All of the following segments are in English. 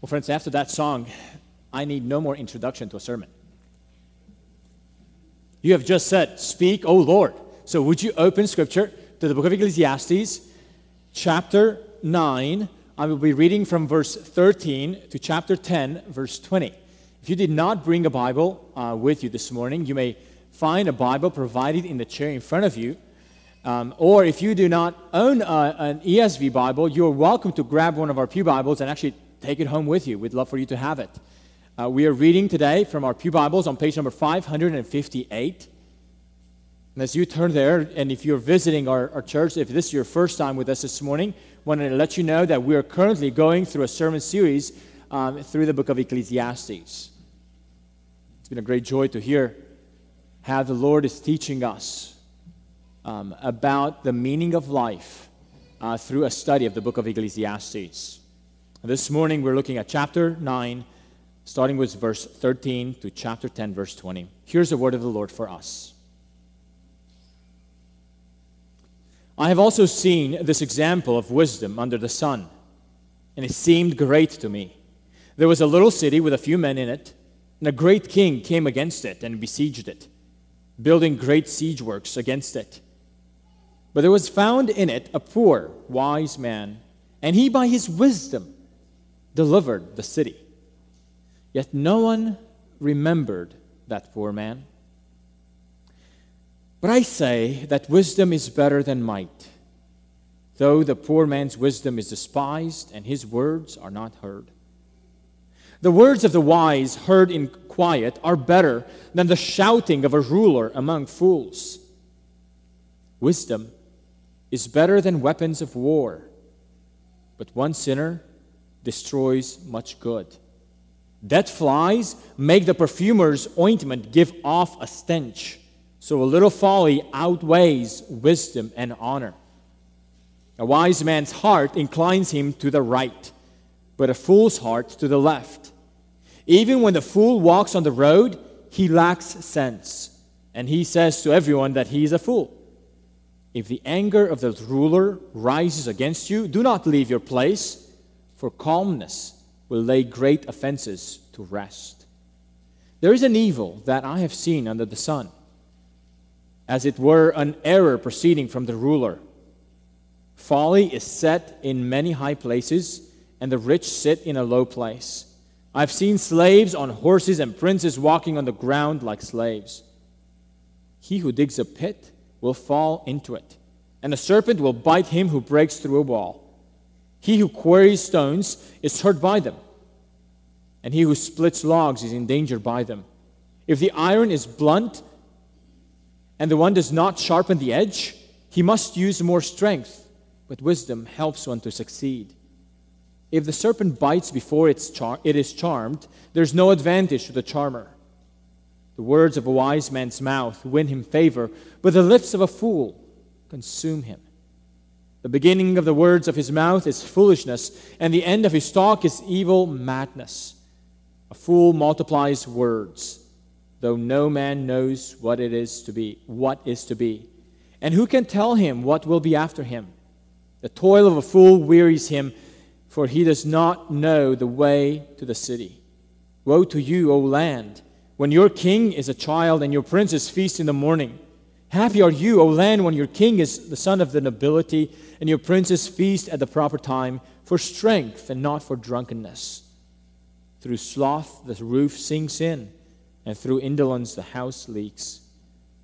Well, friends, after that song, I need no more introduction to a sermon. You have just said, Speak, O Lord. So, would you open scripture to the book of Ecclesiastes, chapter 9? I will be reading from verse 13 to chapter 10, verse 20. If you did not bring a Bible uh, with you this morning, you may find a Bible provided in the chair in front of you. Um, or if you do not own uh, an ESV Bible, you're welcome to grab one of our Pew Bibles and actually take it home with you. We'd love for you to have it. Uh, we are reading today from our Pew Bibles on page number 558. And as you turn there, and if you're visiting our, our church, if this is your first time with us this morning, I wanted to let you know that we are currently going through a sermon series um, through the book of Ecclesiastes. It's been a great joy to hear how the Lord is teaching us um, about the meaning of life uh, through a study of the book of Ecclesiastes. This morning we're looking at chapter 9 starting with verse 13 to chapter 10, verse 20. Here's the word of the Lord for us. I have also seen this example of wisdom under the sun, and it seemed great to me. There was a little city with a few men in it, and a great king came against it and besieged it, building great siege works against it. But there was found in it a poor, wise man, and he by his wisdom delivered the city. Yet no one remembered that poor man. But I say that wisdom is better than might, though the poor man's wisdom is despised and his words are not heard. The words of the wise, heard in quiet, are better than the shouting of a ruler among fools. Wisdom is better than weapons of war, but one sinner destroys much good. Dead flies make the perfumer's ointment give off a stench. So a little folly outweighs wisdom and honor. A wise man's heart inclines him to the right, but a fool's heart to the left. Even when the fool walks on the road, he lacks sense, and he says to everyone that he is a fool. If the anger of the ruler rises against you, do not leave your place, for calmness will lay great offenses to rest. There is an evil that I have seen under the sun, as it were an error proceeding from the ruler. Folly is set in many high places, and the rich sit in a low place. I've seen slaves on horses and princes walking on the ground like slaves. He who digs a pit will fall into it, and a serpent will bite him who breaks through a wall. He who quarries stones is hurt by them, and he who splits logs is endangered by them. If the iron is blunt and the one does not sharpen the edge, he must use more strength, but wisdom helps one to succeed. If the serpent bites before it's char- it is charmed, there's no advantage to the charmer. The words of a wise man's mouth win him favor, but the lips of a fool consume him. The beginning of the words of his mouth is foolishness, and the end of his talk is evil madness. A fool multiplies words, though no man knows what it is to be, what is to be. And who can tell him what will be after him? The toil of a fool wearies him, for he does not know the way to the city. Woe to you, O land, when your king is a child and your princes feast in the morning. Happy are you, O land, when your king is the son of the nobility and your princes feast at the proper time for strength and not for drunkenness. Through sloth, the roof sinks in, and through indolence, the house leaks.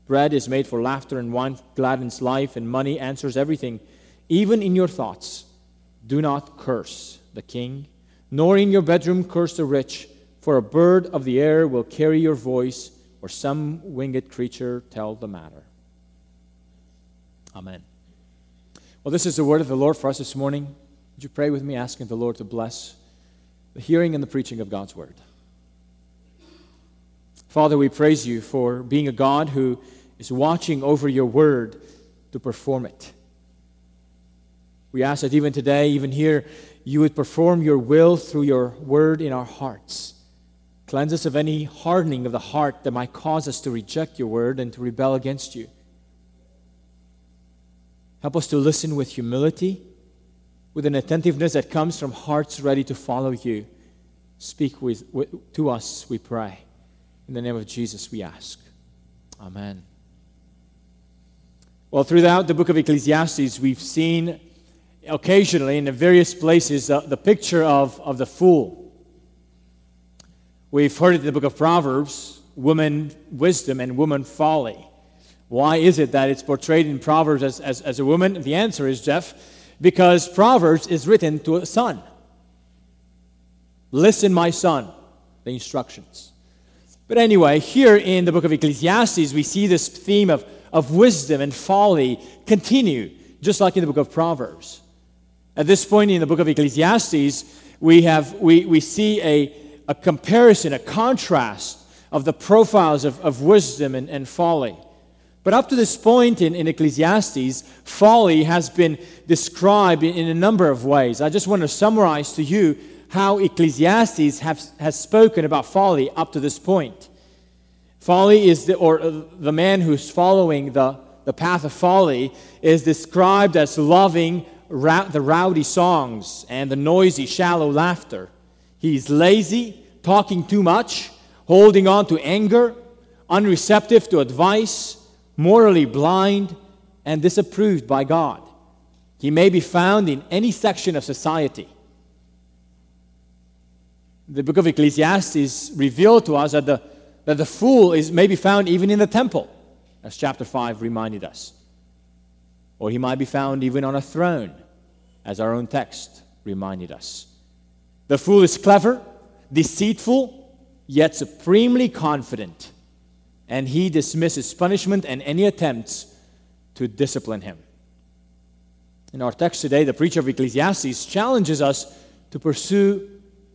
Bread is made for laughter, and wine gladdens life, and money answers everything. Even in your thoughts, do not curse the king, nor in your bedroom curse the rich, for a bird of the air will carry your voice, or some winged creature tell the matter. Amen. Well, this is the word of the Lord for us this morning. Would you pray with me, asking the Lord to bless the hearing and the preaching of God's word? Father, we praise you for being a God who is watching over your word to perform it. We ask that even today, even here, you would perform your will through your word in our hearts. Cleanse us of any hardening of the heart that might cause us to reject your word and to rebel against you. Help us to listen with humility, with an attentiveness that comes from hearts ready to follow you. Speak with, with, to us, we pray. In the name of Jesus, we ask. Amen. Well, throughout the book of Ecclesiastes, we've seen occasionally in the various places uh, the picture of, of the fool. We've heard it in the book of Proverbs woman wisdom and woman folly. Why is it that it's portrayed in Proverbs as, as, as a woman? The answer is, Jeff, because Proverbs is written to a son. Listen, my son, the instructions. But anyway, here in the book of Ecclesiastes, we see this theme of, of wisdom and folly continue, just like in the book of Proverbs. At this point in the book of Ecclesiastes, we, have, we, we see a, a comparison, a contrast of the profiles of, of wisdom and, and folly. But up to this point in, in Ecclesiastes, folly has been described in, in, a number of ways. I just want to summarize to you how Ecclesiastes have, has spoken about folly up to this point. Folly is the, or uh, the man who's following the, the path of folly is described as loving the rowdy songs and the noisy, shallow laughter. He's lazy, talking too much, holding on to anger, unreceptive to advice, morally blind, and disapproved by God. He may be found in any section of society. The book of Ecclesiastes revealed to us that the, that the fool is may be found even in the temple, as chapter 5 reminded us. Or he might be found even on a throne, as our own text reminded us. The fool is clever, deceitful, yet supremely confident, and he dismisses punishment and any attempts to discipline him. In our text today, the preacher of Ecclesiastes challenges us to pursue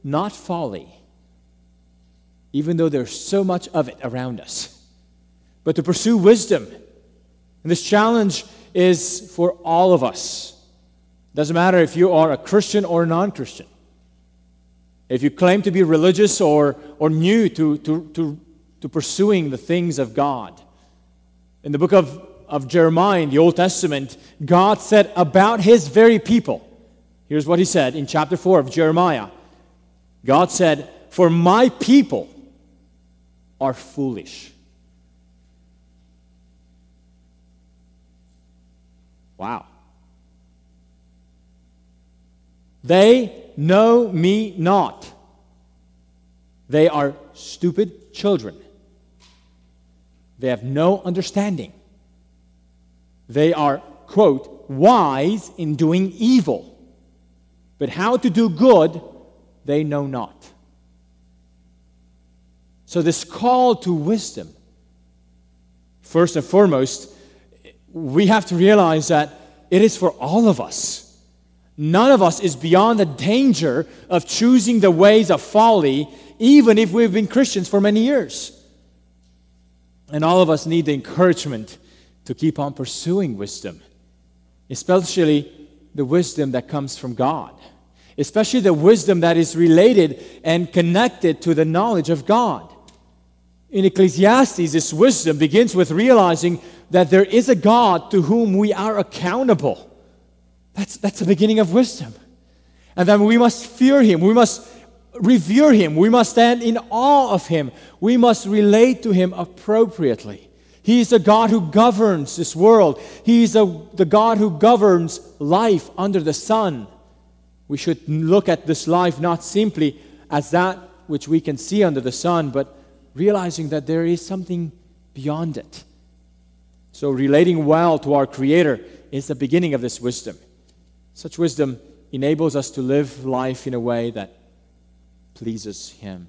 not folly, even though there's so much of it around us, but to pursue wisdom. And this challenge is for all of us. It Doesn't matter if you are a Christian or a non Christian. If you claim to be religious or, or new to, to, to, to pursuing the things of God. In the book of, of Jeremiah in the Old Testament, God said about his very people, here's what he said in chapter 4 of Jeremiah God said, For my people are foolish. Wow. They know me not. They are stupid children. They have no understanding. They are, quote, wise in doing evil. But how to do good, they know not. So, this call to wisdom, first and foremost, we have to realize that it is for all of us. None of us is beyond the danger of choosing the ways of folly, even if we've been Christians for many years. And all of us need the encouragement to keep on pursuing wisdom, especially the wisdom that comes from God, especially the wisdom that is related and connected to the knowledge of God. In Ecclesiastes, this wisdom begins with realizing that there is a God to whom we are accountable. That's, that's the beginning of wisdom. And then we must fear him. We must revere him. We must stand in awe of him. We must relate to him appropriately. He is the God who governs this world. He is the, the God who governs life under the sun. We should look at this life not simply as that which we can see under the sun, but realizing that there is something beyond it. So, relating well to our Creator is the beginning of this wisdom. Such wisdom enables us to live life in a way that pleases Him.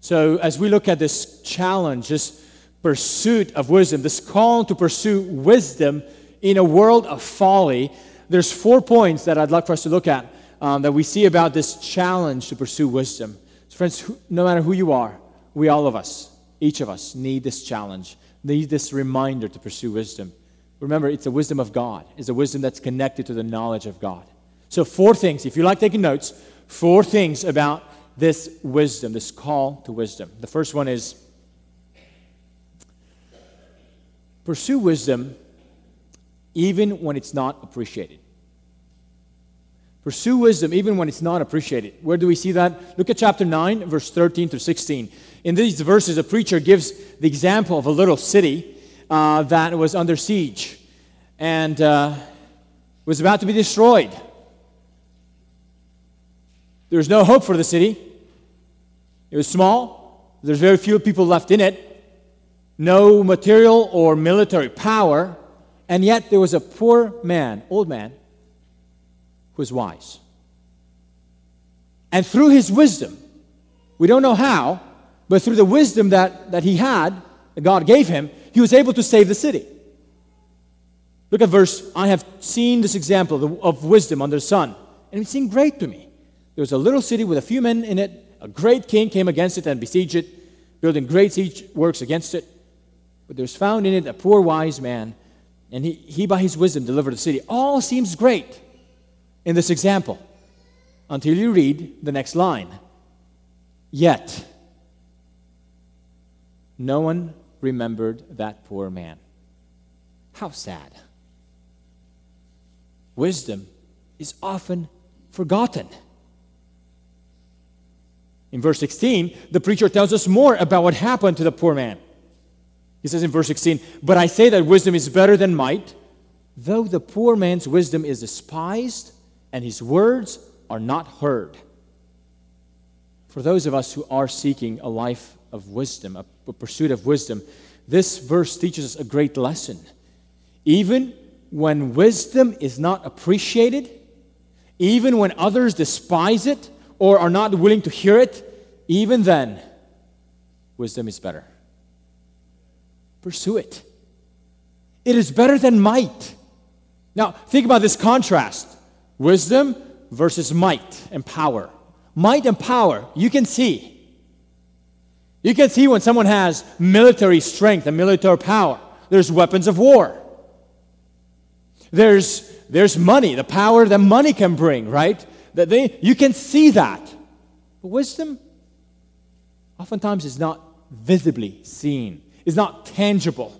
So, as we look at this challenge, this pursuit of wisdom, this call to pursue wisdom in a world of folly, there's four points that I'd like for us to look at um, that we see about this challenge to pursue wisdom. So, friends, who, no matter who you are, we all of us, each of us, need this challenge, need this reminder to pursue wisdom. Remember, it's the wisdom of God. It's a wisdom that's connected to the knowledge of God. So, four things, if you like taking notes, four things about this wisdom, this call to wisdom. The first one is pursue wisdom even when it's not appreciated. Pursue wisdom even when it's not appreciated. Where do we see that? Look at chapter 9, verse 13 through 16. In these verses, a preacher gives the example of a little city uh, that was under siege and uh, was about to be destroyed. There was no hope for the city. It was small, there's very few people left in it, no material or military power, and yet there was a poor man, old man, who was wise. And through his wisdom, we don't know how, but through the wisdom that, that he had, that God gave him, he was able to save the city. Look at verse, I have seen this example of, of wisdom under the sun, and it seemed great to me. There was a little city with a few men in it. A great king came against it and besieged it, building great siege works against it. But there was found in it a poor wise man, and he, he by his wisdom delivered the city. All seems great in this example until you read the next line. Yet, no one remembered that poor man. How sad. Wisdom is often forgotten. In verse 16, the preacher tells us more about what happened to the poor man. He says in verse 16, But I say that wisdom is better than might, though the poor man's wisdom is despised and his words are not heard. For those of us who are seeking a life of wisdom, a pursuit of wisdom, this verse teaches us a great lesson. Even when wisdom is not appreciated, even when others despise it or are not willing to hear it, even then, wisdom is better. Pursue it. It is better than might. Now, think about this contrast wisdom versus might and power. Might and power, you can see. You can see when someone has military strength and military power. There's weapons of war. There's, there's money, the power that money can bring, right? That they, you can see that. But wisdom oftentimes is not visibly seen, is not tangible.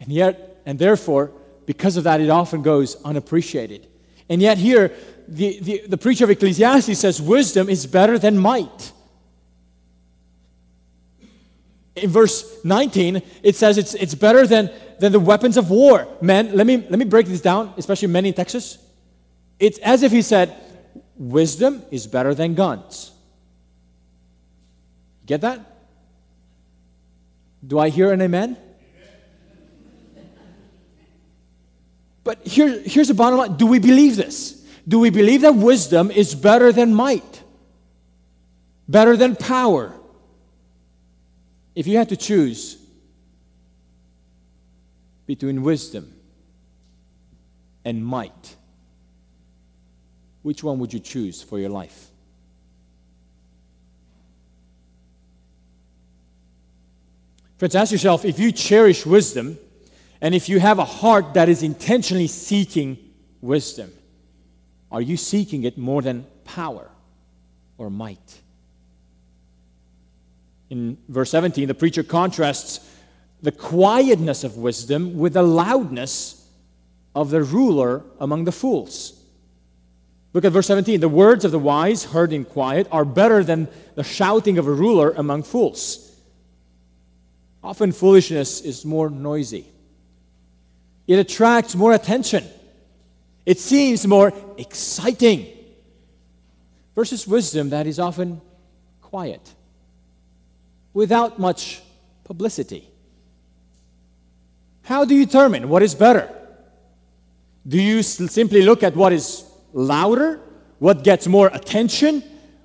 And yet, and therefore, because of that, it often goes unappreciated. And yet, here, the, the, the preacher of Ecclesiastes says wisdom is better than might. In verse 19, it says it's, it's better than, than the weapons of war. Men, let me, let me break this down, especially men in Texas. It's as if he said, wisdom is better than guns. Get that? Do I hear an amen? But here, here's the bottom line do we believe this? Do we believe that wisdom is better than might? Better than power? If you had to choose between wisdom and might, which one would you choose for your life? Friends, ask yourself if you cherish wisdom and if you have a heart that is intentionally seeking wisdom, are you seeking it more than power or might? In verse 17, the preacher contrasts the quietness of wisdom with the loudness of the ruler among the fools. Look at verse 17. The words of the wise, heard in quiet, are better than the shouting of a ruler among fools. Often foolishness is more noisy, it attracts more attention. It seems more exciting versus wisdom that is often quiet without much publicity. How do you determine what is better? Do you simply look at what is louder, what gets more attention,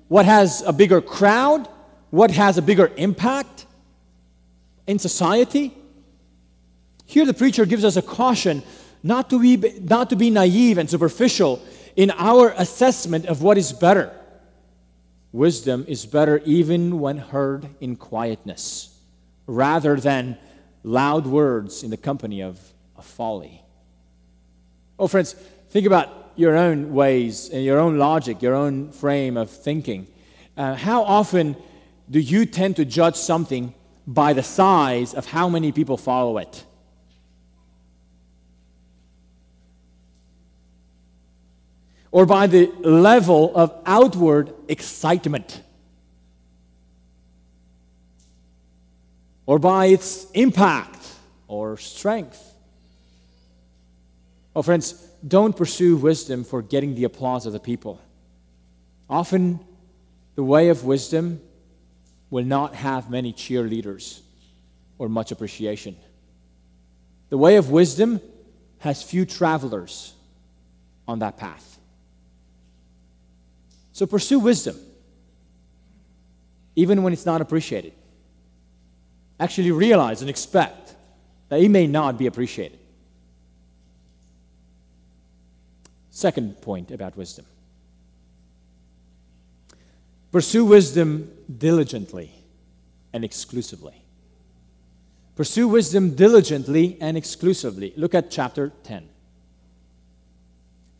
what has a bigger crowd, what has a bigger impact in society? Here, the preacher gives us a caution not to be, not to be naive and superficial in our assessment of what is better. Wisdom is better even when heard in quietness, rather than loud words in the company of, of folly. Oh, friends, think about your own ways and your own logic, your own frame of thinking. Uh, how often do you tend to judge something by the size of how many people follow it? or by the level of outward excitement, or by its impact or strength. Oh, friends, don't pursue wisdom for getting the applause of the people. Often, the way of wisdom will not have many cheerleaders or much appreciation. The way of wisdom has few travelers on that path. So pursue wisdom, even when it's not appreciated. Actually, realize and expect that it may not be appreciated. Second point about wisdom pursue wisdom diligently and exclusively. Pursue wisdom diligently and exclusively. Look at chapter 10.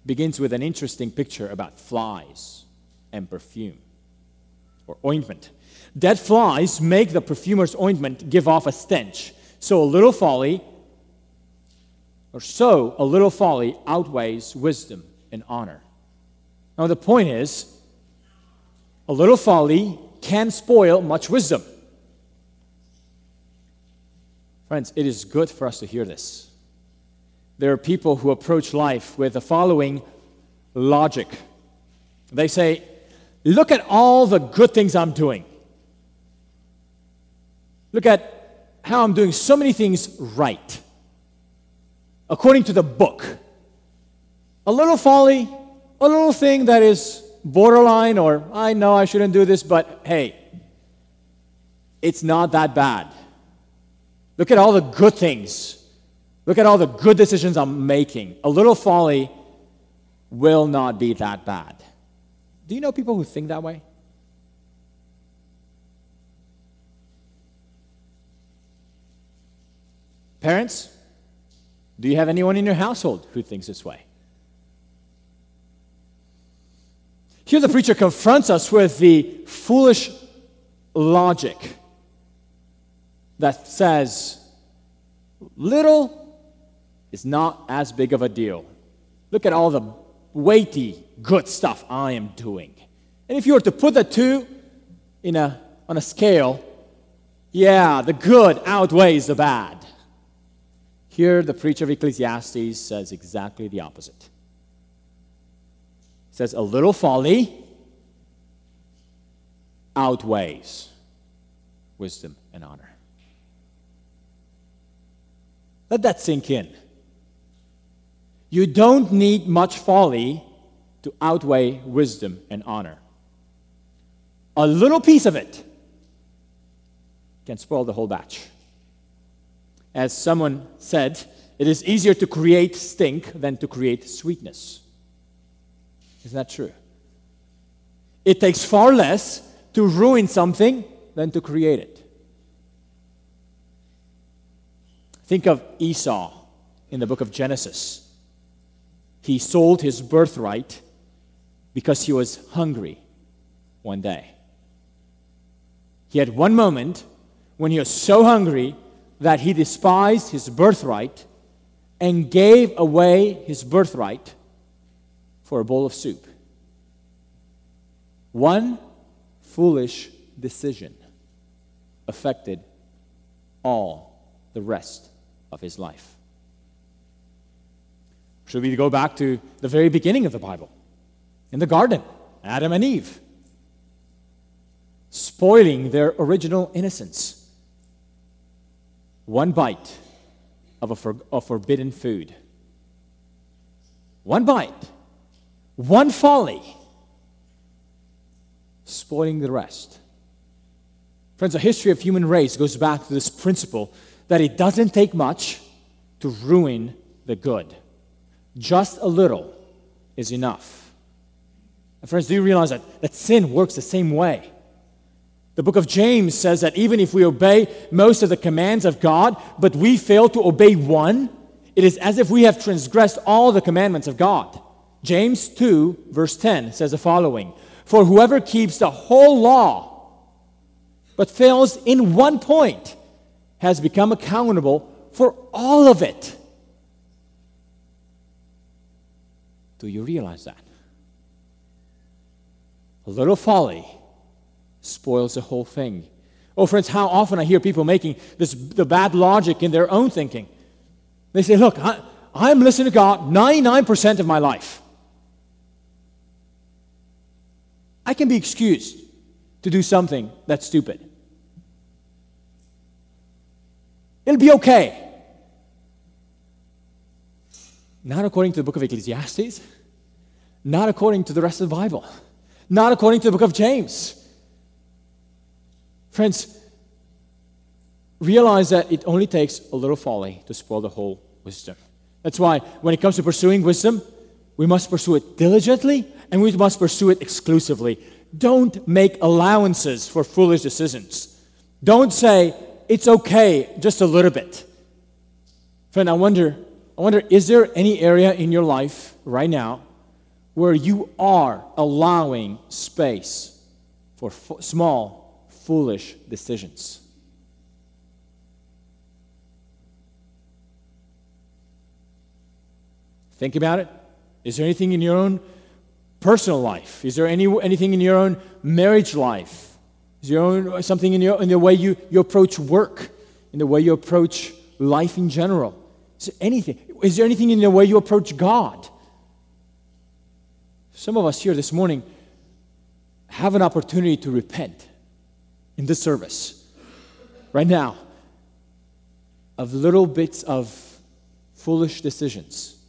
Begins with an interesting picture about flies and perfume or ointment. Dead flies make the perfumer's ointment give off a stench. So a little folly, or so a little folly outweighs wisdom and honor. Now, the point is, a little folly can spoil much wisdom. Friends, it is good for us to hear this. There are people who approach life with the following logic. They say, Look at all the good things I'm doing. Look at how I'm doing so many things right, according to the book. A little folly, a little thing that is borderline, or I know I shouldn't do this, but hey, it's not that bad. Look at all the good things. Look at all the good decisions I'm making. A little folly will not be that bad. Do you know people who think that way? Parents, do you have anyone in your household who thinks this way? Here, the preacher confronts us with the foolish logic that says little is not as big of a deal. Look at all the weighty, good stuff I am doing. And if you were to put the two in a, on a scale, yeah, the good outweighs the bad. Here, the preacher of Ecclesiastes says exactly the opposite. Says, A little folly outweighs wisdom and honor. Let that sink in. You don't need much folly to outweigh wisdom and honor. A little piece of it can spoil the whole batch. As someone said, it is easier to create stink than to create sweetness. Isn't that true? It takes far less to ruin something than to create it. Think of Esau in the book of Genesis. He sold his birthright because he was hungry one day. He had one moment when he was so hungry that he despised his birthright and gave away his birthright for a bowl of soup. One foolish decision affected all the rest of his life. Should we go back to the very beginning of the Bible? In the garden, Adam and Eve, spoiling their original innocence. One bite of, a for, forbidden food. One bite, one folly, spoiling the rest. Friends, the history of human race goes back to this principle that it doesn't take much to ruin the good. Just a little is enough. And friends, do you realize that, that sin works the same way? The book of James says that even if we obey most of the commands of God, but we fail to obey one, it is as if we have transgressed all the commandments of God. James 2, verse 10 says the following For whoever keeps the whole law, but fails in one point, has become accountable for all of it. Do you realize that? a little folly spoils the whole thing. Oh, friends, how often I hear people making this the bad logic in their own thinking. They say, Look, I, I'm listening to God 99% of my life. I can be excused to do something that's stupid. It'll be okay. Not according to the book of Ecclesiastes, not according to the rest of the Bible, not according to the book of James. Friends, realize that it only takes a little folly to spoil the whole wisdom. That's why when it comes to pursuing wisdom, we must pursue it diligently and we must pursue it exclusively. Don't make allowances for foolish decisions. Don't say, it's okay, just a little bit. Friend, I wonder, I wonder, is there any area in your life right now where you are allowing space for small, foolish decisions? Think about it. Is there anything in your own personal life? Is there any, anything in your own marriage life? Is there own, something in, your, in the way you, you approach work, in the way you approach life in general? Is there anything? Is there anything in the way you approach God? Some of us here this morning have an opportunity to repent in this service right now of little bits of foolish decisions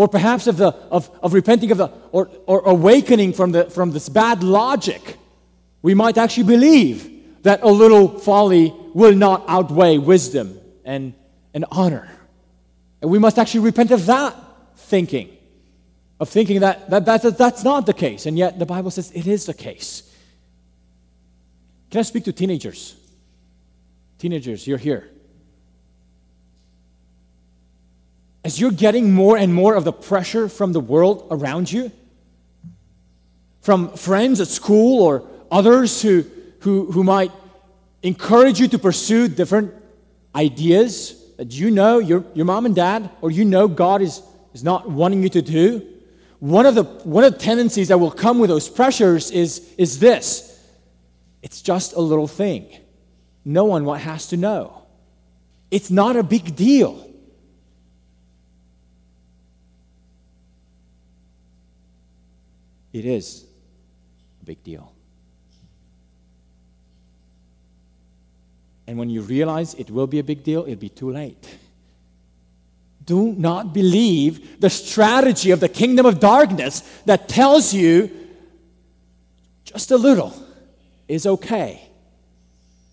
or perhaps of, the, of, of repenting of the, or, or awakening from, the, from this bad logic, we might actually believe that a little folly will not outweigh wisdom and, and honor. And we must actually repent of that thinking, of thinking that, that, that that's not the case. And yet the Bible says it is the case. Can I speak to teenagers? Teenagers, you're here. As you're getting more and more of the pressure from the world around you, from friends at school or others who, who, who might encourage you to pursue different ideas that you know your, your mom and dad or you know God is, is not wanting you to do, one of, the, one of the tendencies that will come with those pressures is, is this it's just a little thing. No one has to know. It's not a big deal. It is a big deal. And when you realize it will be a big deal, it'll be too late. Do not believe the strategy of the kingdom of darkness that tells you just a little is okay.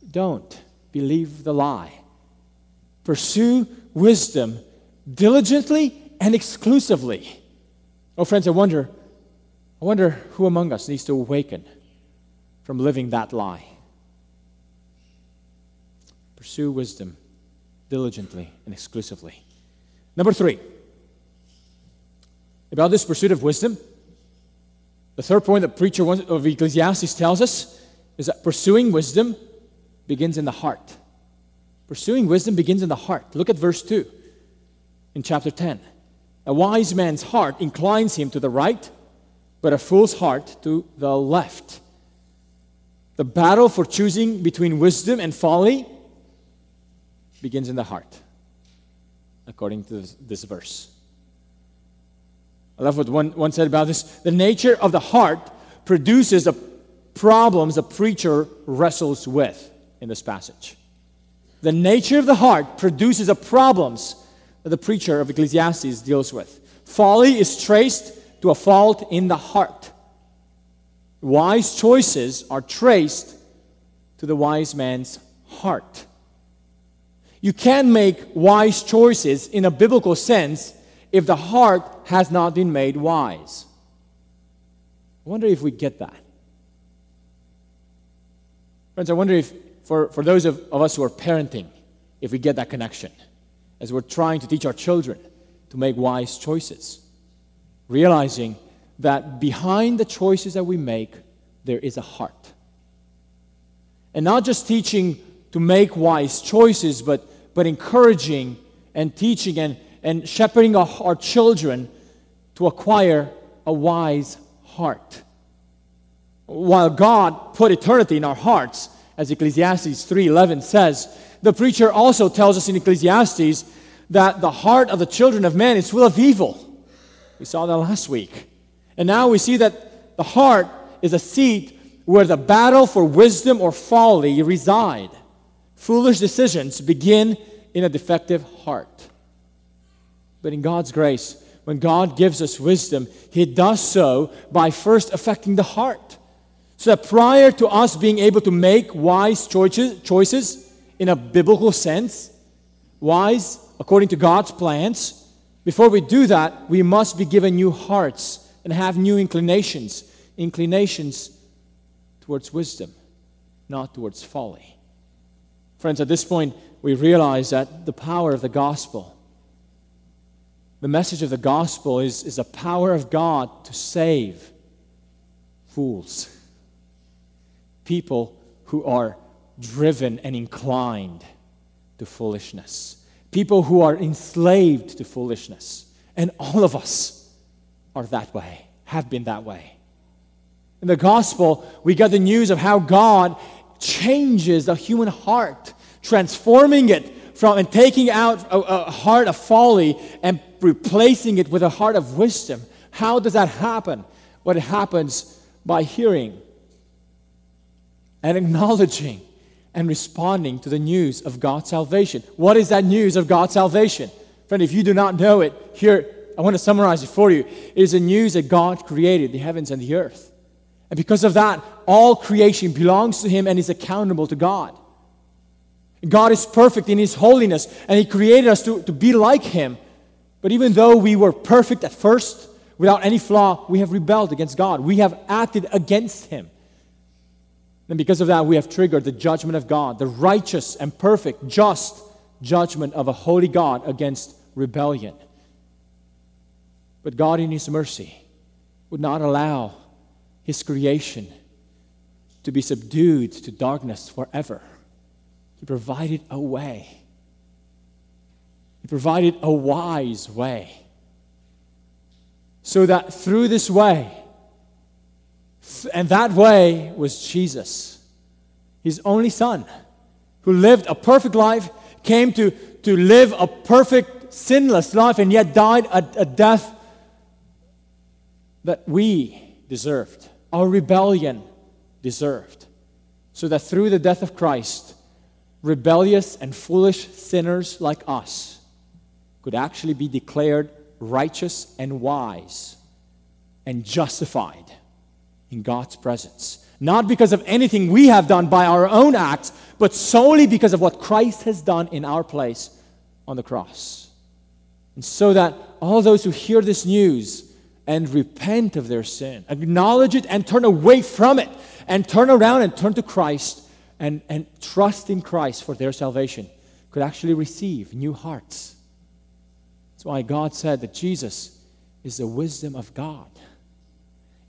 Don't believe the lie. Pursue wisdom diligently and exclusively. Oh, friends, I wonder I wonder who among us needs to awaken from living that lie. Pursue wisdom diligently and exclusively. Number three, about this pursuit of wisdom, the third point that preacher of Ecclesiastes tells us is that pursuing wisdom begins in the heart. Pursuing wisdom begins in the heart. Look at verse 2 in chapter 10. A wise man's heart inclines him to the right, but a fool's heart to the left. The battle for choosing between wisdom and folly begins in the heart, according to this, verse. I love what one, one said about this. The nature of the heart produces the problems the preacher wrestles with in this passage. The nature of the heart produces the problems that the preacher of Ecclesiastes deals with. Folly is traced to a fault in the heart. Wise choices are traced to the wise man's heart. You can make wise choices in a biblical sense if the heart has not been made wise. I wonder if we get that. Friends, I wonder if, for, for those of, of us who are parenting, if we get that connection as we're trying to teach our children to make wise choices realizing that behind the choices that we make, there is a heart. And not just teaching to make wise choices, but, but encouraging and teaching and, and shepherding our, our children to acquire a wise heart. while God put eternity in our hearts, as Ecclesiastes 3:11 says, the preacher also tells us in Ecclesiastes that the heart of the children of men is full of evil. We saw that last week. And now we see that the heart is a seat where the battle for wisdom or folly reside. Foolish decisions begin in a defective heart. But in God's grace, when God gives us wisdom, He does so by first affecting the heart. So that prior to us being able to make wise choices, choices in a biblical sense, wise according to God's plans, before we do that, we must be given new hearts and have new inclinations. Inclinations towards wisdom, not towards folly. Friends, at this point, we realize that the power of the gospel, the message of the gospel is, is a power of God to save fools, people who are driven and inclined to foolishness, people who are enslaved to foolishness. And all of us are that way, have been that way. In the gospel, we get the news of how God changes the human heart, transforming it from and taking out a, a heart of folly and replacing it with a heart of wisdom. How does that happen? What happens by hearing and acknowledging and responding to the news of God's salvation. What is that news of God's salvation? Friend, if you do not know it, here, I want to summarize it for you. It is the news that God created the heavens and the earth. And because of that, all creation belongs to Him and is accountable to God. God is perfect in His holiness, and He created us to, to be like Him. But even though we were perfect at first, without any flaw, we have rebelled against God. We have acted against Him. And because of that, we have triggered the judgment of God, the righteous and perfect, just judgment of a holy God against rebellion. But God, in His mercy, would not allow his creation to be subdued to darkness forever. He provided a way. He provided a wise way. So that through this way, and that way was Jesus, his only son, who lived a perfect life, came to, to live a perfect, sinless life, and yet died a, a death that we deserved our rebellion deserved, so that through the death of Christ, rebellious and foolish sinners like us could actually be declared righteous and wise and justified in God's presence. Not because of anything we have done by our own acts, but solely because of what Christ has done in our place on the cross. And so that all those who hear this news and repent of their sin, acknowledge it and turn away from it, and turn around and turn to Christ and, and trust in Christ for their salvation, could actually receive new hearts. That's why God said that Jesus is the wisdom of God.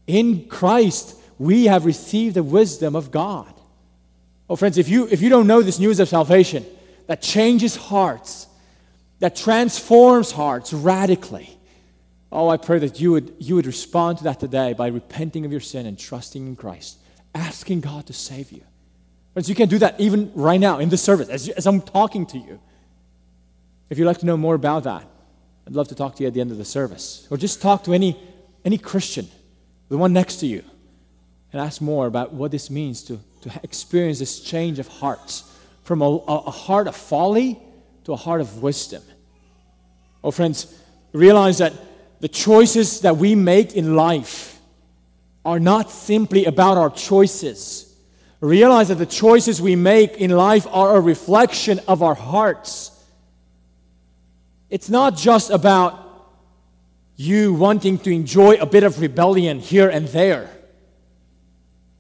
In Christ, we have received the wisdom of God. Oh, friends, if you, if you don't know this news of salvation that changes hearts, that transforms hearts radically, Oh, I pray that you would, you would respond to that today by repenting of your sin and trusting in Christ, asking God to save you. Friends, you can do that even right now in this service as, as I'm talking to you. If you'd like to know more about that, I'd love to talk to you at the end of the service. Or just talk to any, any Christian, the one next to you, and ask more about what this means to, to experience this change of hearts from a, a heart of folly to a heart of wisdom. Oh, friends, realize that the choices that we make in life are not simply about our choices. Realize that the choices we make in life are a reflection of our hearts. It's not just about you wanting to enjoy a bit of rebellion here and there.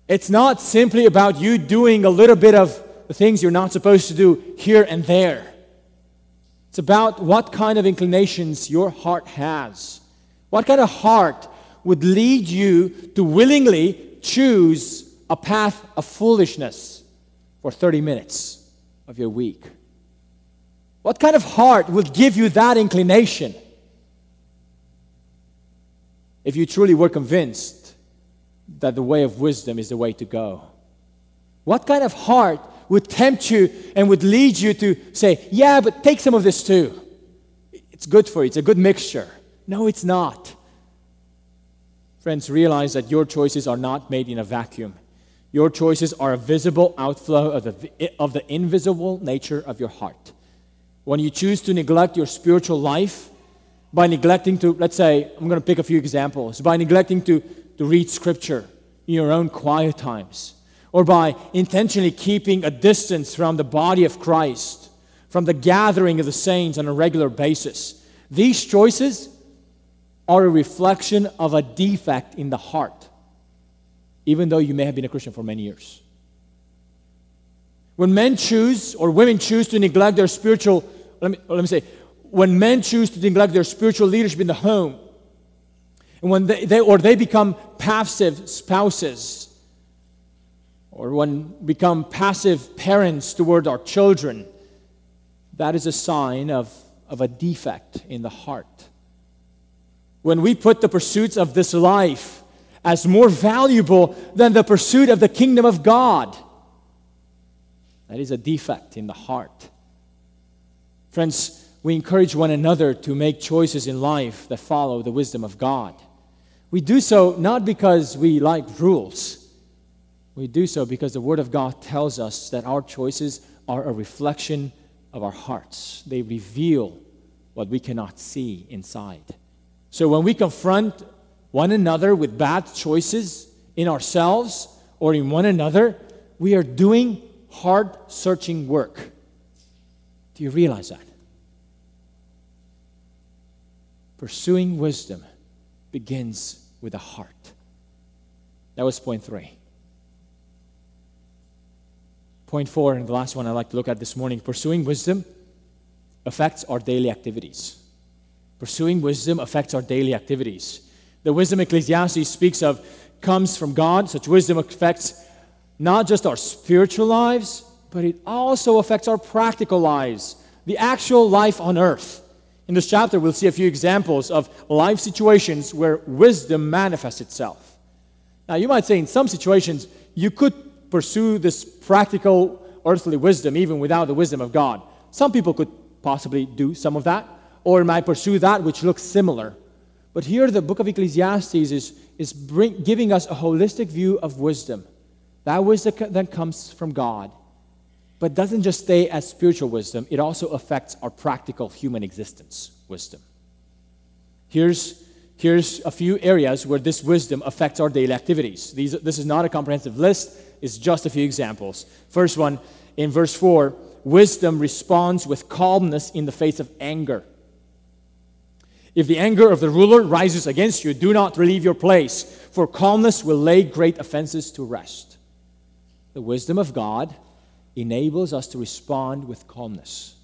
It's not simply about you doing a little bit of the things you're not supposed to do here and there. It's about what kind of inclinations your heart has. What kind of heart would lead you to willingly choose a path of foolishness for 30 minutes of your week? What kind of heart would give you that inclination? If you truly were convinced that the way of wisdom is the way to go? What kind of heart would tempt you and would lead you to say, Yeah, but take some of this too? It's good for you, it's a good mixture. No, it's not. Friends, realize that your choices are not made in a vacuum. Your choices are a visible outflow of the, of the invisible nature of your heart. When you choose to neglect your spiritual life by neglecting to, let's say, I'm going to pick a few examples, by neglecting to, to read scripture in your own quiet times, or by intentionally keeping a distance from the body of Christ, from the gathering of the saints on a regular basis, these choices are a reflection of a defect in the heart, even though you may have been a Christian for many years. When men choose or women choose to neglect their spiritual, let me, let me say, when men choose to neglect their spiritual leadership in the home, and when they, they or they become passive spouses, or when become passive parents toward our children, that is a sign of, of a defect in the heart when we put the pursuits of this life as more valuable than the pursuit of the kingdom of God. That is a defect in the heart. Friends, we encourage one another to make choices in life that follow the wisdom of God. We do so not because we like rules. We do so because the Word of God tells us that our choices are a reflection of our hearts. They reveal what we cannot see inside. So when we confront one another with bad choices in ourselves or in one another, we are doing heart searching work. Do you realize that? Pursuing wisdom begins with the heart. That was point three. Point four, and the last one I'd like to look at this morning pursuing wisdom affects our daily activities. Pursuing wisdom affects our daily activities. The wisdom Ecclesiastes speaks of comes from God. Such wisdom affects not just our spiritual lives, but it also affects our practical lives, the actual life on earth. In this chapter, we'll see a few examples of life situations where wisdom manifests itself. Now, you might say in some situations, you could pursue this practical earthly wisdom even without the wisdom of God. Some people could possibly do some of that or might pursue that which looks similar. But here, the book of Ecclesiastes is, is bring, giving us a holistic view of wisdom. That wisdom that comes from God, but doesn't just stay as spiritual wisdom, it also affects our practical human existence wisdom. Here's, here's a few areas where this wisdom affects our daily activities. These, this is not a comprehensive list, it's just a few examples. First one, in verse 4, wisdom responds with calmness in the face of anger. If the anger of the ruler rises against you, do not relieve your place, for calmness will lay great offenses to rest. The wisdom of God enables us to respond with calmness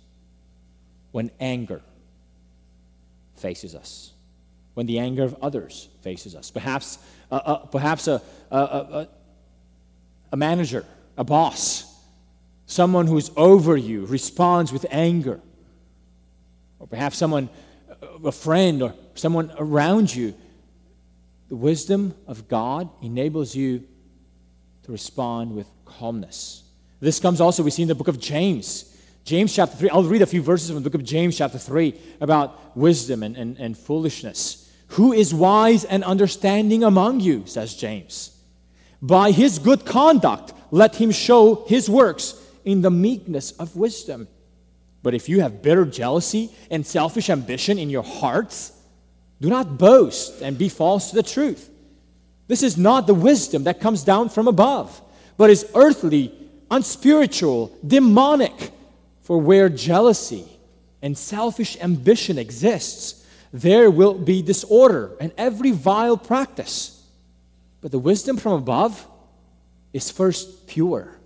when anger faces us, when the anger of others faces us. Perhaps, uh, uh, perhaps a, a, a, a manager, a boss, someone who's over you responds with anger. Or perhaps someone a friend or someone around you, the wisdom of God enables you to respond with calmness. This comes also, we see in the book of James. James chapter 3. I'll read a few verses from the book of James chapter 3 about wisdom and, and, and foolishness. Who is wise and understanding among you, says James? By his good conduct, let him show his works in the meekness of wisdom. But if you have bitter jealousy and selfish ambition in your hearts, do not boast and be false to the truth. This is not the wisdom that comes down from above, but is earthly, unspiritual, demonic. For where jealousy and selfish ambition exists, there will be disorder and every vile practice. But the wisdom from above is first pure,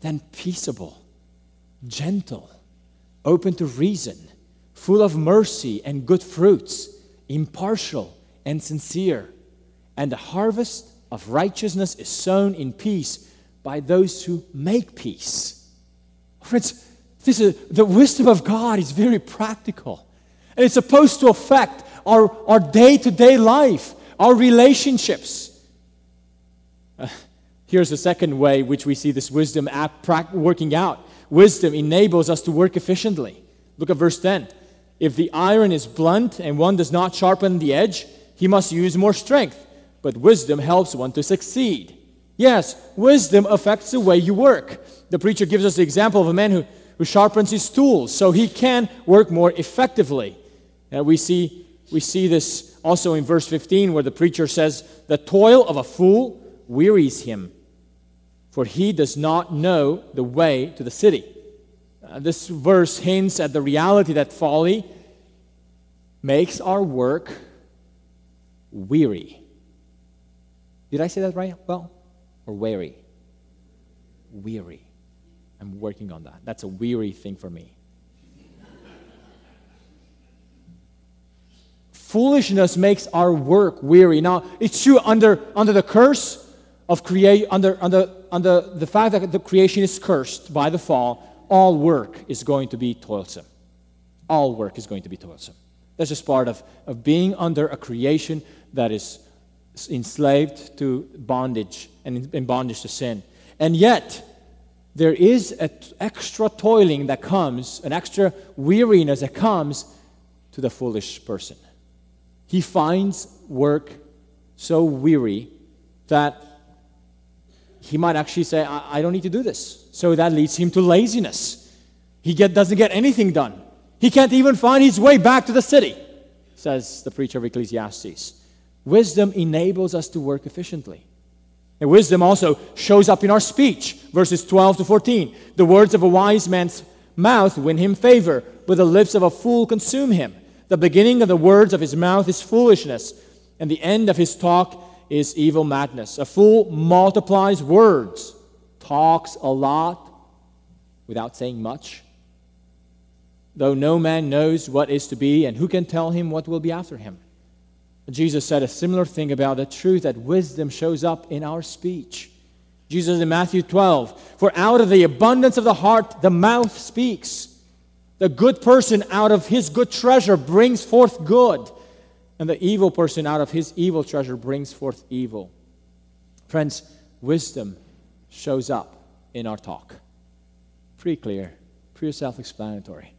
then peaceable, gentle open to reason, full of mercy and good fruits, impartial and sincere. And the harvest of righteousness is sown in peace by those who make peace. Friends, this is, the wisdom of God is very practical. And it's supposed to affect our, our day-to-day life, our relationships. Uh, here's the second way which we see this wisdom app working out. Wisdom enables us to work efficiently. Look at verse 10. If the iron is blunt and one does not sharpen the edge, he must use more strength. But wisdom helps one to succeed. Yes, wisdom affects the way you work. The preacher gives us the example of a man who, who sharpens his tools so he can work more effectively. We see, we see this also in verse 15 where the preacher says, The toil of a fool wearies him, for he does not know the way to the city. Uh, this verse hints at the reality that folly makes our work weary. Did I say that right? Well, or weary? Weary. I'm working on that. That's a weary thing for me. Foolishness makes our work weary. Now, it's true under, under the curse of create under, under, under the fact that the creation is cursed by the fall, all work is going to be toilsome. All work is going to be toilsome. That's just part of, of being under a creation that is enslaved to bondage and in bondage to sin. And yet, there is an extra toiling that comes, an extra weariness that comes to the foolish person. He finds work so weary that he might actually say, I, I don't need to do this. So that leads him to laziness. He get, doesn't get anything done. He can't even find his way back to the city, says the preacher of Ecclesiastes. Wisdom enables us to work efficiently. And wisdom also shows up in our speech, verses 12 to 14. The words of a wise man's mouth win him favor, but the lips of a fool consume him. The beginning of the words of his mouth is foolishness, and the end of his talk is evil madness. A fool multiplies words, talks a lot without saying much. Though no man knows what is to be, and who can tell him what will be after him? Jesus said a similar thing about the truth that wisdom shows up in our speech. Jesus in Matthew 12, for out of the abundance of the heart, the mouth speaks. The good person out of his good treasure brings forth good, and the evil person out of his evil treasure brings forth evil. Friends, wisdom shows up in our talk. Pretty clear, pretty self explanatory.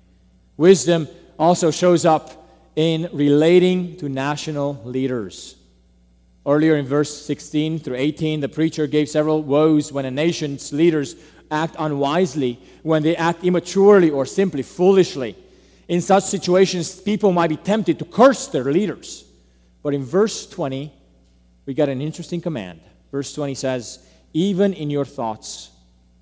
Wisdom also shows up in relating to national leaders. Earlier in verse 16 through 18, the preacher gave several woes when a nation's leaders act unwisely, when they act immaturely or simply foolishly. In such situations, people might be tempted to curse their leaders. But in verse 20, we got an interesting command. Verse 20 says, Even in your thoughts,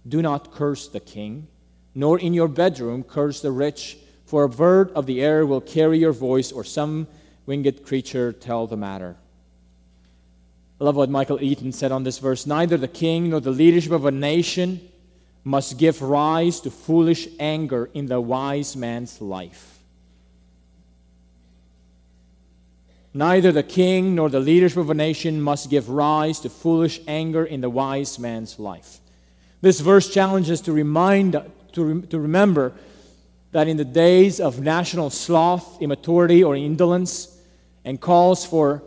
do not curse the king, nor in your bedroom curse the rich for a bird of the air will carry your voice, or some winged creature tell the matter. I love what Michael Eaton said on this verse. Neither the king nor the leadership of a nation must give rise to foolish anger in the wise man's life. Neither the king nor the leadership of a nation must give rise to foolish anger in the wise man's life. This verse challenges to remind to, to remember that in the days of national sloth, immaturity, or indolence, and calls for,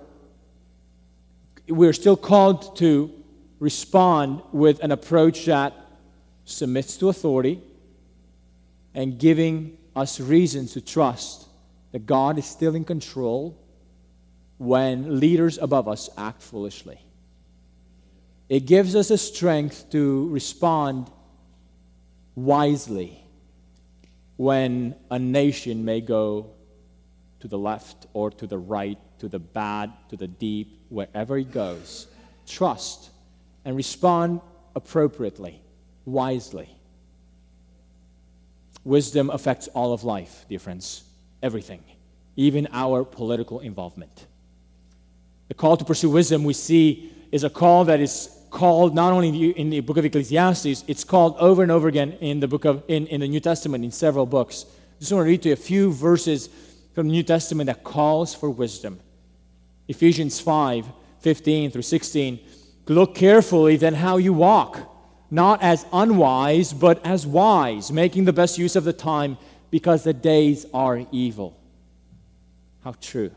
we're still called to respond with an approach that submits to authority and giving us reasons to trust that God is still in control when leaders above us act foolishly. It gives us the strength to respond wisely when a nation may go to the left or to the right, to the bad, to the deep, wherever it goes. Trust and respond appropriately, wisely. Wisdom affects all of life, dear friends, everything, even our political involvement. The call to pursue wisdom we see is a call that is called not only in the book of Ecclesiastes, it's called over and over again in the book of in, in the New Testament in several books. I just want to read to you a few verses from the New Testament that calls for wisdom. Ephesians 5, 15 through 16. Look carefully then how you walk, not as unwise, but as wise, making the best use of the time, because the days are evil. How true.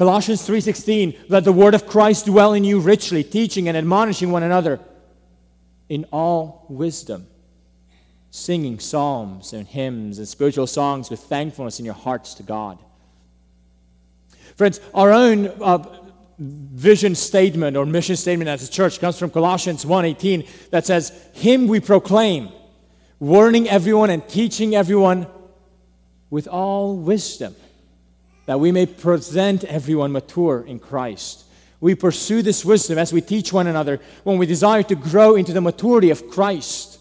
Colossians 3:16, let the word of Christ dwell in you richly, teaching and admonishing one another in all wisdom, singing psalms and hymns and spiritual songs with thankfulness in your hearts to God. Friends, our own uh, vision statement or mission statement as a church comes from Colossians 1:18 that says, "Him we proclaim, warning everyone and teaching everyone with all wisdom." That we may present everyone mature in Christ. We pursue this wisdom as we teach one another when we desire to grow into the maturity of Christ.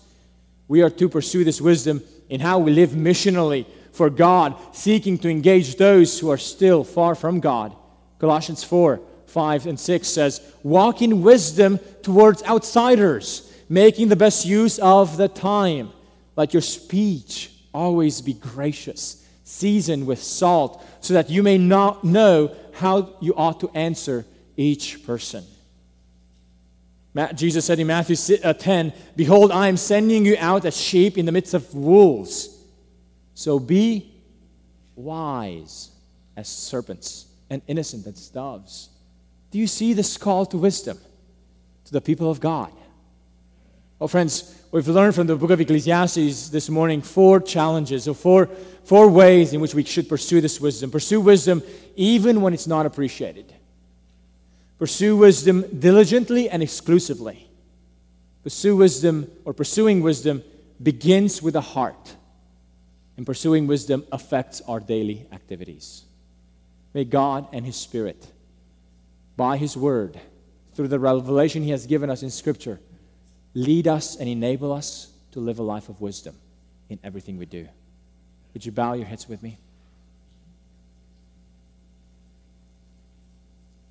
We are to pursue this wisdom in how we live missionally for God, seeking to engage those who are still far from God. Colossians 4 5 and 6 says, Walk in wisdom towards outsiders, making the best use of the time. Let your speech always be gracious, seasoned with salt so that you may not know how you ought to answer each person. Jesus said in Matthew uh, 10, Behold, I am sending you out as sheep in the midst of wolves. So be wise as serpents and innocent as doves. Do you see this call to wisdom to the people of God? Oh, friends, we've learned from the book of Ecclesiastes this morning four challenges, or four, four ways in which we should pursue this wisdom. Pursue wisdom even when it's not appreciated. Pursue wisdom diligently and exclusively. Pursue wisdom, or pursuing wisdom, begins with the heart. And pursuing wisdom affects our daily activities. May God and His Spirit, by His Word, through the revelation He has given us in Scripture, lead us and enable us to live a life of wisdom in everything we do. Would you bow your heads with me?